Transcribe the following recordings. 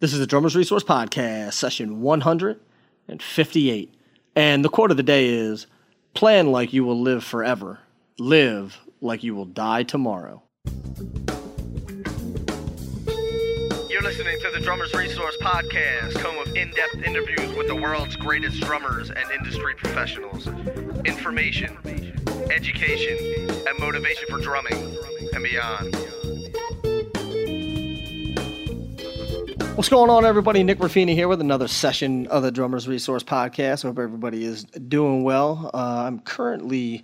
This is the Drummers Resource Podcast, session 158. And the quote of the day is Plan like you will live forever, live like you will die tomorrow. You're listening to the Drummers Resource Podcast, home of in depth interviews with the world's greatest drummers and industry professionals. Information, education, and motivation for drumming and beyond. What's going on, everybody? Nick Ruffini here with another session of the Drummers Resource Podcast. Hope everybody is doing well. Uh, I'm currently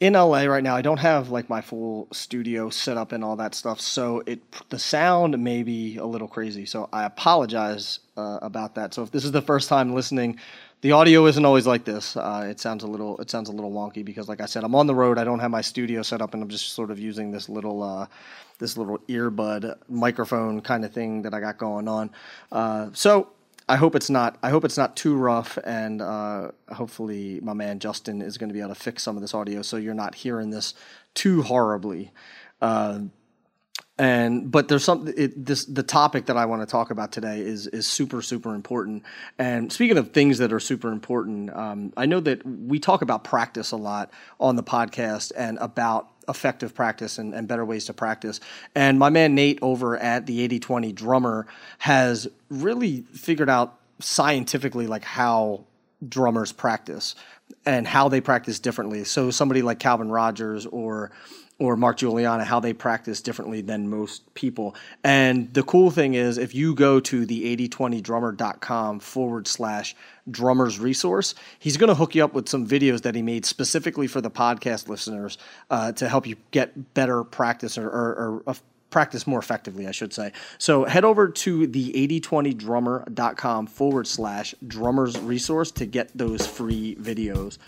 in LA right now. I don't have like my full studio set up and all that stuff, so it the sound may be a little crazy. So I apologize uh, about that. So if this is the first time listening, the audio isn't always like this. Uh, it sounds a little it sounds a little wonky because, like I said, I'm on the road. I don't have my studio set up, and I'm just sort of using this little uh, this little earbud microphone kind of thing that I got going on. Uh, so I hope it's not. I hope it's not too rough, and uh, hopefully my man Justin is going to be able to fix some of this audio, so you're not hearing this too horribly. And but there's some it, this the topic that I want to talk about today is is super super important. And speaking of things that are super important, um, I know that we talk about practice a lot on the podcast and about effective practice and, and better ways to practice. And my man Nate over at the 8020 drummer has really figured out scientifically like how drummers practice and how they practice differently. So somebody like Calvin Rodgers or or Mark Guiliana, how they practice differently than most people. And the cool thing is, if you go to the 8020drummer.com forward slash drummers resource, he's going to hook you up with some videos that he made specifically for the podcast listeners uh, to help you get better practice or, or, or uh, practice more effectively, I should say. So head over to the 8020drummer.com forward slash drummers resource to get those free videos.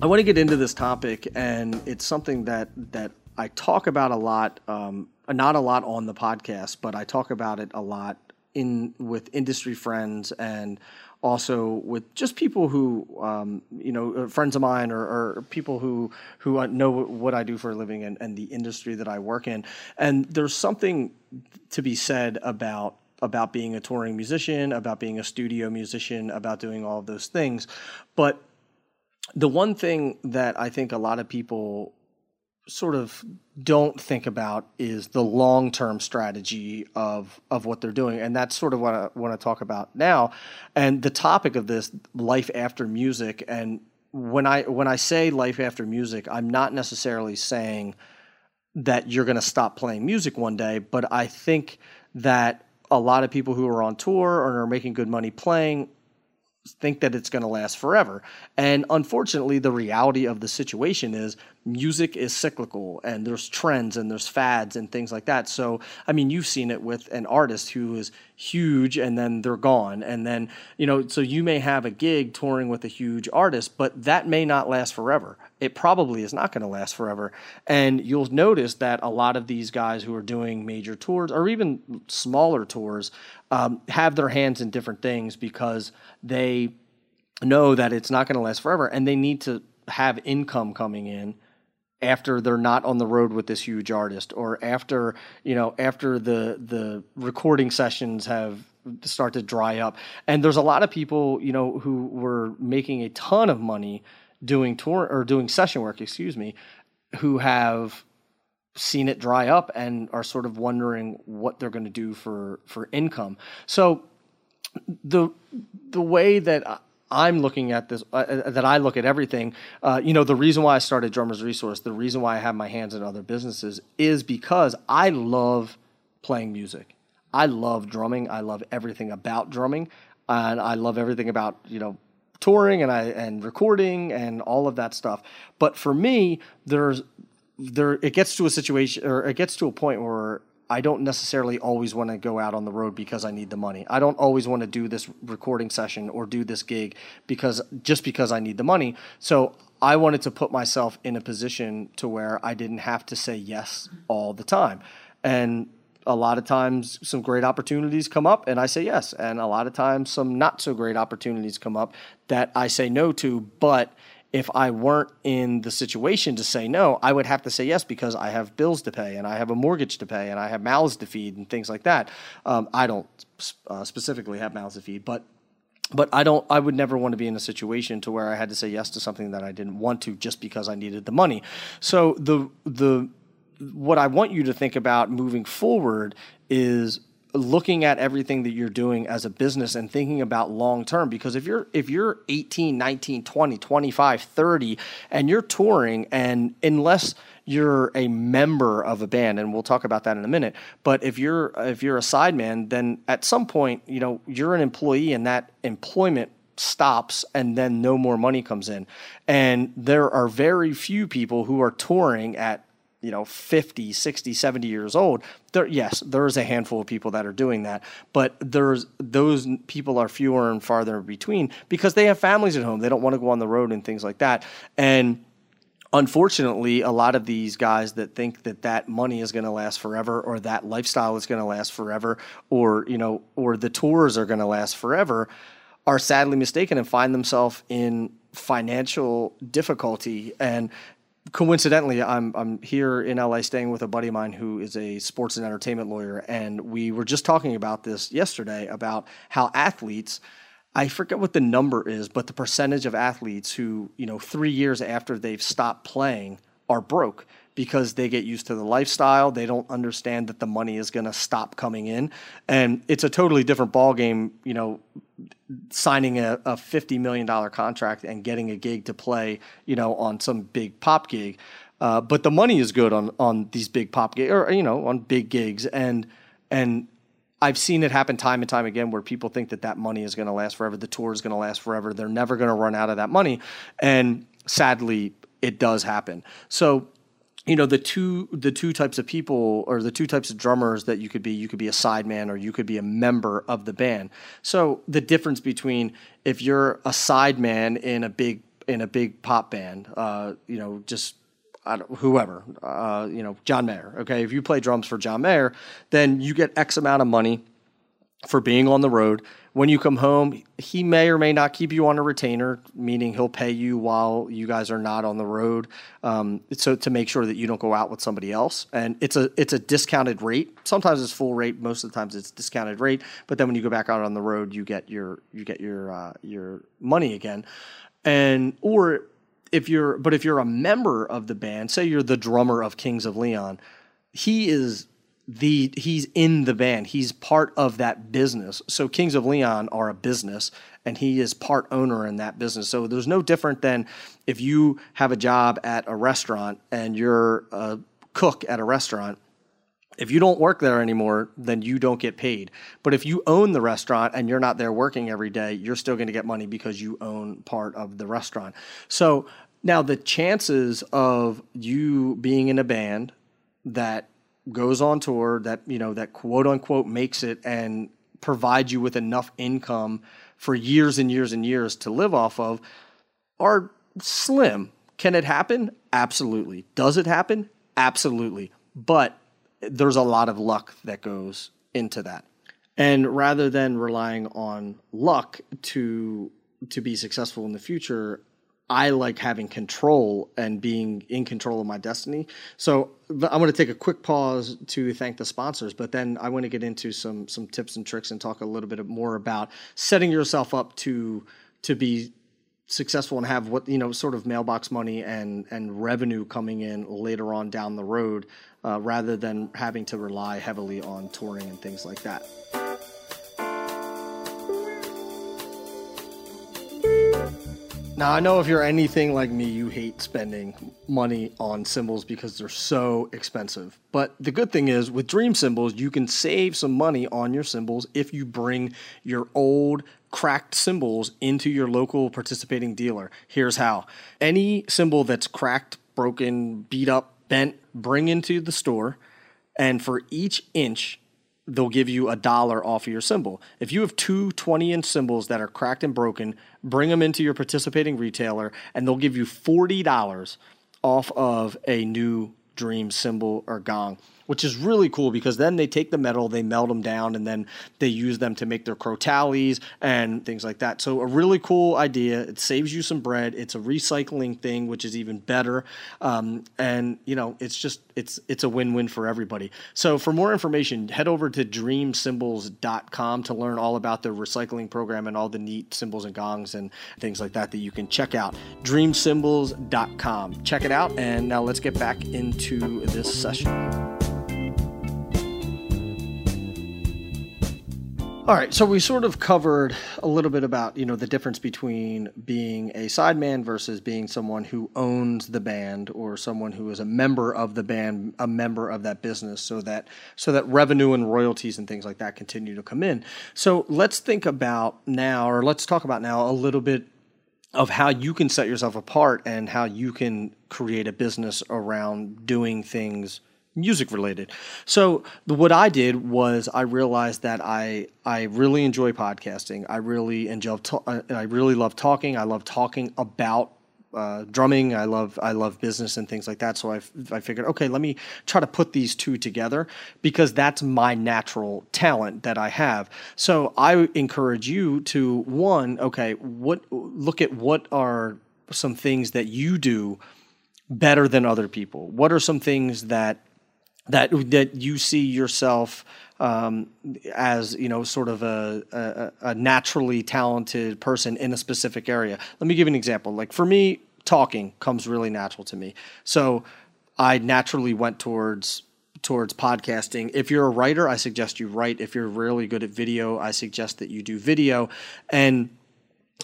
I want to get into this topic, and it's something that that I talk about a lot. Um, not a lot on the podcast, but I talk about it a lot in with industry friends and also with just people who um, you know uh, friends of mine or, or, people who who know what I do for a living and, and the industry that I work in. And there's something to be said about about being a touring musician, about being a studio musician, about doing all of those things, but the one thing that I think a lot of people sort of don't think about is the long term strategy of of what they're doing, and that's sort of what I want to talk about now. And the topic of this, life after music, and when I when I say life after music, I'm not necessarily saying that you're going to stop playing music one day, but I think that a lot of people who are on tour or are making good money playing think that it's going to last forever. And unfortunately, the reality of the situation is music is cyclical and there's trends and there's fads and things like that. So, I mean, you've seen it with an artist who is huge and then they're gone. And then, you know, so you may have a gig touring with a huge artist, but that may not last forever. It probably is not going to last forever. And you'll notice that a lot of these guys who are doing major tours or even smaller tours um, have their hands in different things because they know that it's not going to last forever and they need to have income coming in after they're not on the road with this huge artist or after you know after the the recording sessions have start to dry up. And there's a lot of people you know who were making a ton of money doing tour or doing session work excuse me who have seen it dry up and are sort of wondering what they're going to do for for income. So the the way that I'm looking at this, uh, uh, that I look at everything. Uh, you know, the reason why I started Drummers Resource, the reason why I have my hands in other businesses is because I love playing music. I love drumming. I love everything about drumming, and I love everything about you know touring and I and recording and all of that stuff. But for me, there's there it gets to a situation or it gets to a point where I don't necessarily always want to go out on the road because I need the money. I don't always want to do this recording session or do this gig because just because I need the money. So I wanted to put myself in a position to where I didn't have to say yes all the time. And a lot of times some great opportunities come up and I say yes. And a lot of times some not so great opportunities come up that I say no to, but if I weren't in the situation to say no, I would have to say yes because I have bills to pay and I have a mortgage to pay and I have mouths to feed and things like that. Um, I don't uh, specifically have mouths to feed, but but I don't I would never want to be in a situation to where I had to say yes to something that I didn't want to just because I needed the money. So the the what I want you to think about moving forward is looking at everything that you're doing as a business and thinking about long term because if you're if you're 18 19 20 25 30 and you're touring and unless you're a member of a band and we'll talk about that in a minute but if you're if you're a sideman then at some point you know you're an employee and that employment stops and then no more money comes in. And there are very few people who are touring at you know 50 60 70 years old there yes there's a handful of people that are doing that but there's those people are fewer and farther between because they have families at home. They don't want to go on the road and things like that. And unfortunately a lot of these guys that think that that money is going to last forever or that lifestyle is going to last forever or you know or the tours are going to last forever are sadly mistaken and find themselves in financial difficulty. And coincidentally, I'm I'm here in LA staying with a buddy of mine who is a sports and entertainment lawyer, and we were just talking about this yesterday about how athletes. I forget what the number is, but the percentage of athletes who, you know, three years after they've stopped playing are broke because they get used to the lifestyle. They don't understand that the money is going to stop coming in, and it's a totally different ballgame. You know, signing a, a fifty million dollar contract and getting a gig to play, you know, on some big pop gig. Uh, but the money is good on on these big pop gigs, or you know, on big gigs, and and I've seen it happen time and time again where people think that that money is going to last forever, the tour is going to last forever, they're never going to run out of that money, and sadly, it does happen. So you know the two the two types of people or the two types of drummers that you could be you could be a sideman or you could be a member of the band. So the difference between if you're a sideman in a big in a big pop band uh, you know just whoever uh, you know john mayer okay? If you play drums for john mayer then you get x amount of money for being on the road. When you come home, he may or may not keep you on a retainer, meaning he'll pay you while you guys are not on the road. Um, so to make sure that you don't go out with somebody else, and it's a it's a discounted rate. Sometimes it's full rate, most of the times it's discounted rate. But then when you go back out on the road, you get your you get your uh, your money again, and or if you're but if you're a member of the band, say you're the drummer of Kings of Leon, he is the he's in the band. He's part of that business. So Kings of Leon are a business and he is part owner in that business. So there's no different than if you have a job at a restaurant and you're a cook at a restaurant. If you don't work there anymore, then you don't get paid. But if you own the restaurant and you're not there working every day, you're still going to get money because you own part of the restaurant. So now the chances of you being in a band that goes on tour that you know that quote unquote makes it and provides you with enough income for years and years and years to live off of are slim. Can it happen? Absolutely. Does it happen? Absolutely. But there's a lot of luck that goes into that. And rather than relying on luck to to be successful in the future, I like having control and being in control of my destiny. So I'm going to take a quick pause to thank the sponsors, but then I want to get into some some tips and tricks and talk a little bit more about setting yourself up to to be successful and have what you know sort of mailbox money and and revenue coming in later on down the road, uh, rather than having to rely heavily on touring and things like that. Now, I know if you're anything like me, you hate spending money on cymbals because they're so expensive. But the good thing is, with Dream Cymbals, you can save some money on your cymbals if you bring your old cracked cymbals into your local participating dealer. Here's how any cymbal that's cracked, broken, beat up, bent, bring into the store. And for each inch they'll give you a dollar off of your cymbal. If you have two 20 inch cymbals that are cracked and broken, bring them into your participating retailer and they'll give you $40 off of a new dream cymbal or gong which is really cool because then they take the metal, they melt them down, and then they use them to make their crotales and things like that. So a really cool idea. It saves you some bread. It's a recycling thing, which is even better. Um, and you know, it's just it's it's a win-win for everybody. So for more information, head over to dreamcymbals.com to learn all about the recycling program and all the neat cymbals and gongs and things like that that you can check out. dreamcymbals.com. Check it out and now let's get back into this session. All right, so we sort of covered a little bit about you know the difference between being a sideman versus being someone who owns the band or someone who is a member of the band, a member of that business, so that so that revenue and royalties and things like that continue to come in. So let's think about now, or let's talk about now a little bit of how you can set yourself apart and how you can create a business around doing things music related. So what I did was I realized that I I really enjoy podcasting. I really enjoy to, uh, I really love talking. I love talking about uh, drumming. I love I love business and things like that. So I, I figured, okay, let me try to put these two together because that's my natural talent that I have. So I encourage you to one, okay, what look at what are some things that you do better than other people. What are some things that that that you see yourself um, as you know sort of a, a, a, naturally talented person in a specific area. Let me give you an example. Like for me, talking comes really natural to me. So I naturally went towards towards podcasting. If you're a writer, I suggest you write. If you're really good at video, I suggest that you do video. And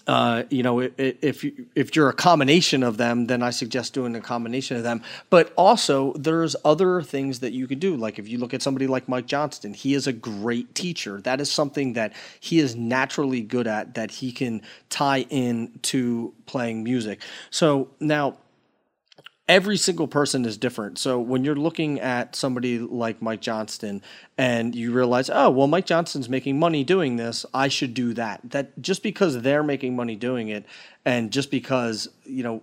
uh, you know, if if you're a combination of them, then I suggest doing a combination of them. But also, there's other things that you could do. Like if you look at somebody like Mike Johnston, he is a great teacher. That is something that he is naturally good at. That he can tie in to playing music. So now every single person is different. So when you're looking at somebody like Mike Johnston and you realize, oh, well, Mike Johnston's making money doing this, I should do that. That just because they're making money doing it, and just because you know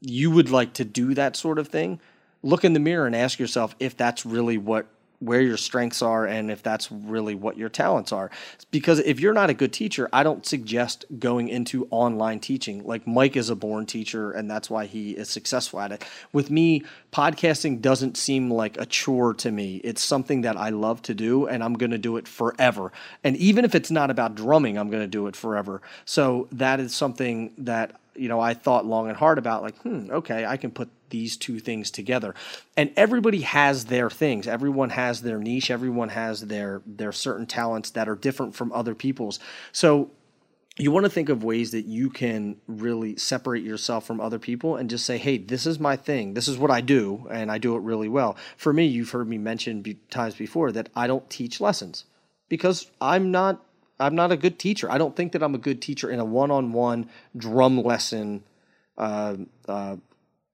you would like to do that sort of thing, look in the mirror and ask yourself if that's really what where your strengths are and if that's really what your talents are. Because if you're not a good teacher, I don't suggest going into online teaching. Like Mike is a born teacher and that's why he is successful at it. With me, podcasting doesn't seem like a chore to me. It's something that I love to do and I'm going to do it forever. And even if it's not about drumming, I'm going to do it forever. So that is something that you know, I thought long and hard about like, hmm, okay, I can put these two things together. And everybody has their things. Everyone has their niche. Everyone has their their certain talents that are different from other people's. So you want to think of ways that you can really separate yourself from other people and just say, hey, this is my thing. This is what I do, and I do it really well. For me, you've heard me mention times before that I don't teach lessons because I'm not I'm not a good teacher. I don't think that I'm a good teacher in a one-on-one drum lesson uh, uh,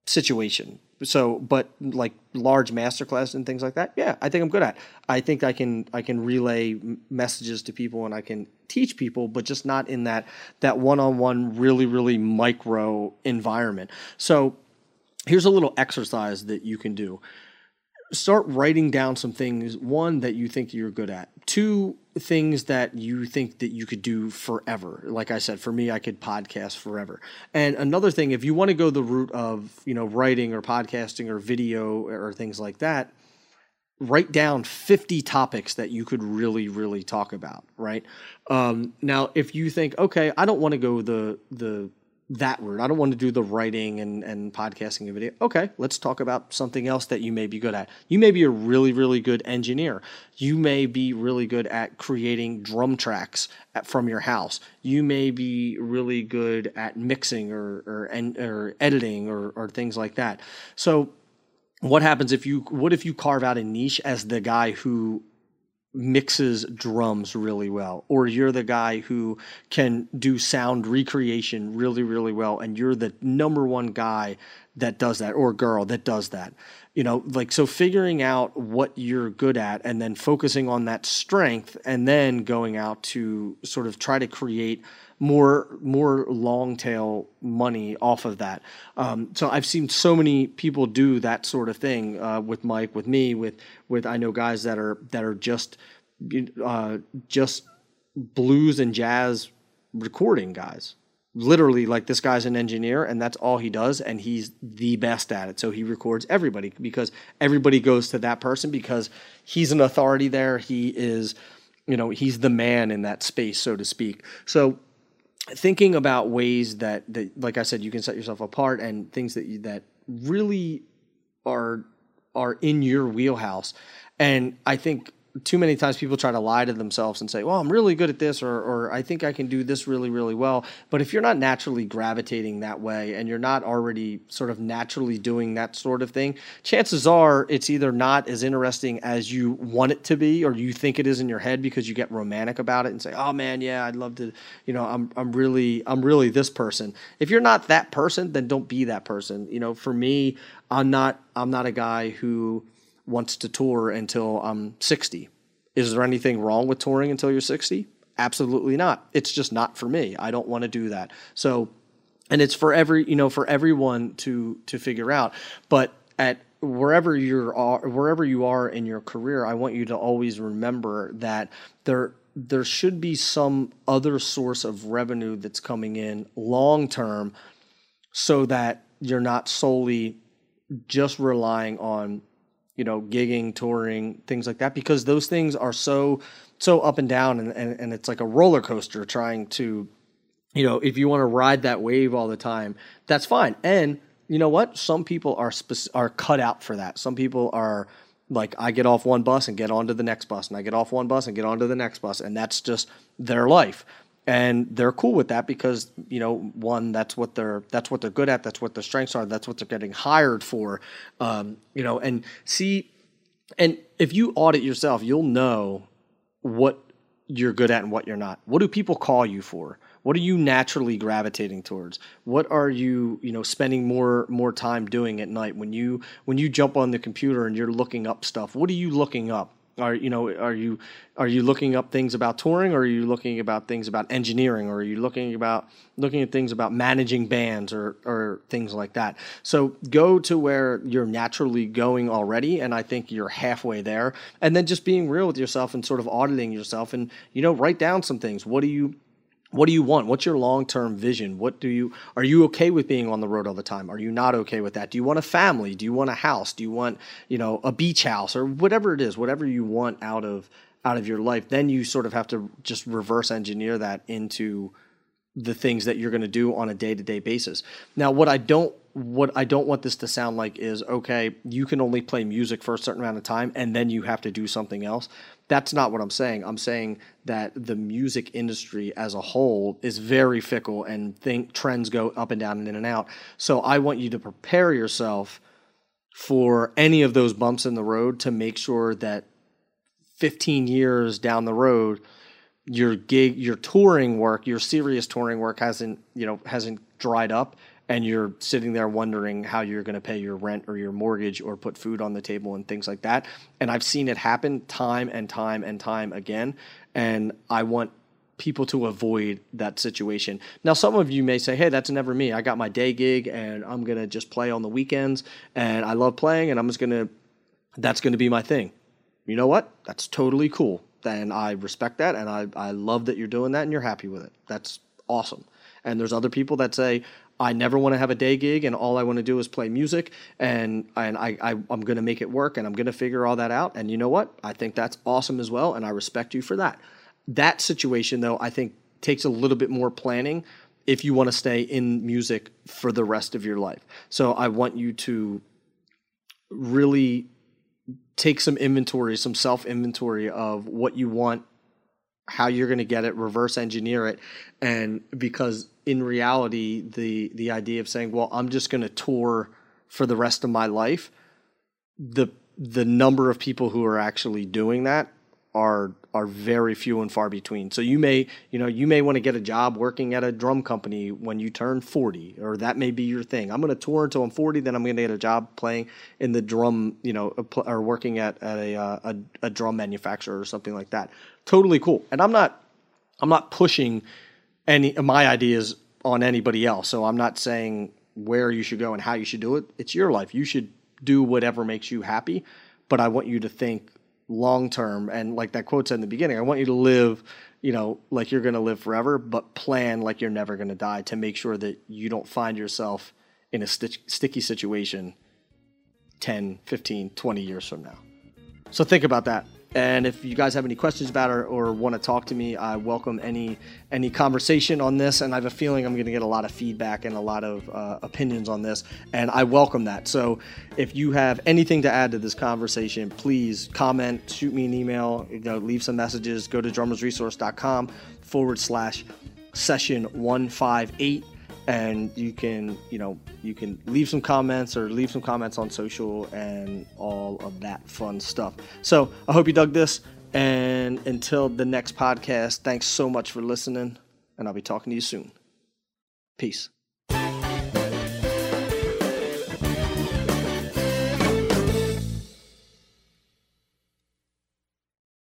situation. So, but like large masterclass and things like that, yeah, I think I'm good at. I think I can I can relay messages to people and I can teach people, but just not in that that one-on-one, really really micro environment. So, here's a little exercise that you can do start writing down some things one that you think you're good at. Two things that you think that you could do forever. Like i said for me i could podcast forever. And another thing if you want to go the route of you know writing or podcasting or video or things like that write down 50 topics that you could really really talk about right? Um, now if you think okay i don't want to go the the that word. I don't want to do the writing and, and podcasting and video. Okay, let's talk about something else that you may be good at. You may be a really, really good engineer. You may be really good at creating drum tracks at, from your house. You may be really good at mixing or or, or editing or, or things like that. So what happens if you what if you carve out a niche as the guy who mixes drums really well, or you're the guy who can do sound recreation really, really well, and you're the number one guy that does that, or girl that does that. you know like so figuring out what you're good at and then focusing on that strength and then going out to sort of try to create more more long tail money off of that. Um, so i've seen so many people do that sort of thing uh, with mike with me with with i know guys that are that are just uh, just blues and jazz recording guys. Literally like this guy's an engineer and that's all he does and he's the best at it. So he records everybody because everybody goes to that person because he's an authority there. He is you know he's the man in that space so to speak. So thinking about ways that, that like i said you can set yourself apart and things that you, that really are are in your wheelhouse. And i think too many times people try to lie to themselves and say, "Well, I'm really good at this," or, or "I think I can do this really, really well." But if you're not naturally gravitating that way, and you're not already sort of naturally doing that sort of thing, chances are it's either not as interesting as you want it to be, or you think it is in your head because you get romantic about it and say, "Oh man, yeah, I'd love to," you know, I'm I'm really I'm really this person. If you're not that person, then don't be that person. You know, for me, I'm not I'm not a guy who wants to tour until I'm 60. Is there anything wrong with touring until you're 60? Absolutely not. It's just not for me. I don't want to do that. So, and it's for every, you know, for everyone to to figure out. But at wherever you're wherever you are in your career, I want you to always remember that there there should be some other source of revenue that's coming in long term so that you're not solely just relying on you know, gigging, touring, things like that, because those things are so so up and down, and, and, and it's like a roller coaster trying to, you know, if you want to ride that wave all the time, that's fine. And you know what? Some people are spec- are cut out for that. Some people are like, I get off one bus and get onto the next bus, and I get off one bus and get onto the next bus, and that's just their life and they're cool with that because you know one that's what they're that's what they're good at that's what their strengths are that's what they're getting hired for um, you know and see and if you audit yourself you'll know what you're good at and what you're not. What do people call you for? What are you naturally gravitating towards? What are you you know spending more more time doing at night when you when you jump on the computer and you're looking up stuff? What are you looking up are you know are you are you looking up things about touring or are you looking about things about engineering or are you looking about looking at things about managing bands or or things like that? So go to where you're naturally going already and i think you're halfway there. And then just being real with yourself and sort of auditing yourself and you know write down some things. What do you what do you want? What's your long-term vision? What do you are you okay with being on the road all the time? Are you not okay with that? Do you want a family? Do you want a house? Do you want you know a beach house or whatever it is whatever you want out of out of your life? Then you sort of have to just reverse engineer that into the things that you're going to do on a day-to-day basis. Now what i don't what I don't want this to sound like is okay, you can only play music for a certain amount of time and then you have to do something else. That's not what I'm saying. I'm saying that the music industry as a whole is very fickle and think trends go up and down and in and out. So I want you to prepare yourself for any of those bumps in the road to make sure that 15 years down the road your gig your touring work your serious touring work hasn't you know hasn't dried up and you're sitting there wondering how you're going to pay your rent or your mortgage or put food on the table and things like that. And I've seen it happen time and time and time again. And I want people to avoid that situation. Now, some of you may say, hey, that's never me. I got my day gig and I'm going to just play on the weekends and I love playing and I'm just going to, that's going to be my thing. You know what? That's totally cool. And I respect that and I, I love that you're doing that and you're happy with it. That's awesome. And there's other people that say, I never want to have a day gig and all I want to do is play music and and I, I I'm going to make it work and I'm going to figure all that out and you know what I think that's awesome as well and I respect you for that. That situation though I think takes a little bit more planning if you want to stay in music for the rest of your life. So I want you to really take some inventory, some self inventory of what you want how you're going to get it, reverse engineer it, and because in reality, the the idea of saying, "Well, I'm just going to tour for the rest of my life," the the number of people who are actually doing that are are very few and far between. So you may, you know, you may want to get a job working at a drum company when you turn 40 or that may be your thing. I'm going to tour until I'm 40 then I'm going to get a job playing in the drum, you know, or working at, at a, uh, a a drum manufacturer or something like that. Totally cool. And I'm not I'm not pushing any my ideas on anybody else. So I'm not saying where you should go and how you should do it. It's your life. You should do whatever makes you happy, but I want you to think long term and like that quote said in the beginning, I want you to live, you know, like you're going to live forever, but plan like you're never going to die to make sure that you don't find yourself in a st- sticky situation 10, 15, 20 years from now. So think about that. And if you guys have any questions about or, or want to talk to me, I welcome any any conversation on this. And I have a feeling I'm going to get a lot of feedback and a lot of uh, opinions on this, and I welcome that. So if you have anything to add to this conversation, please comment, shoot me an email, you know, leave some messages. Go to drummersresource.com forward slash session one five eight and you can you know you can leave some comments or leave some comments on social and all of that fun stuff. So i hope you dug this. And until the next podcast thanks so much for listening. And i'll be talking to you soon. Peace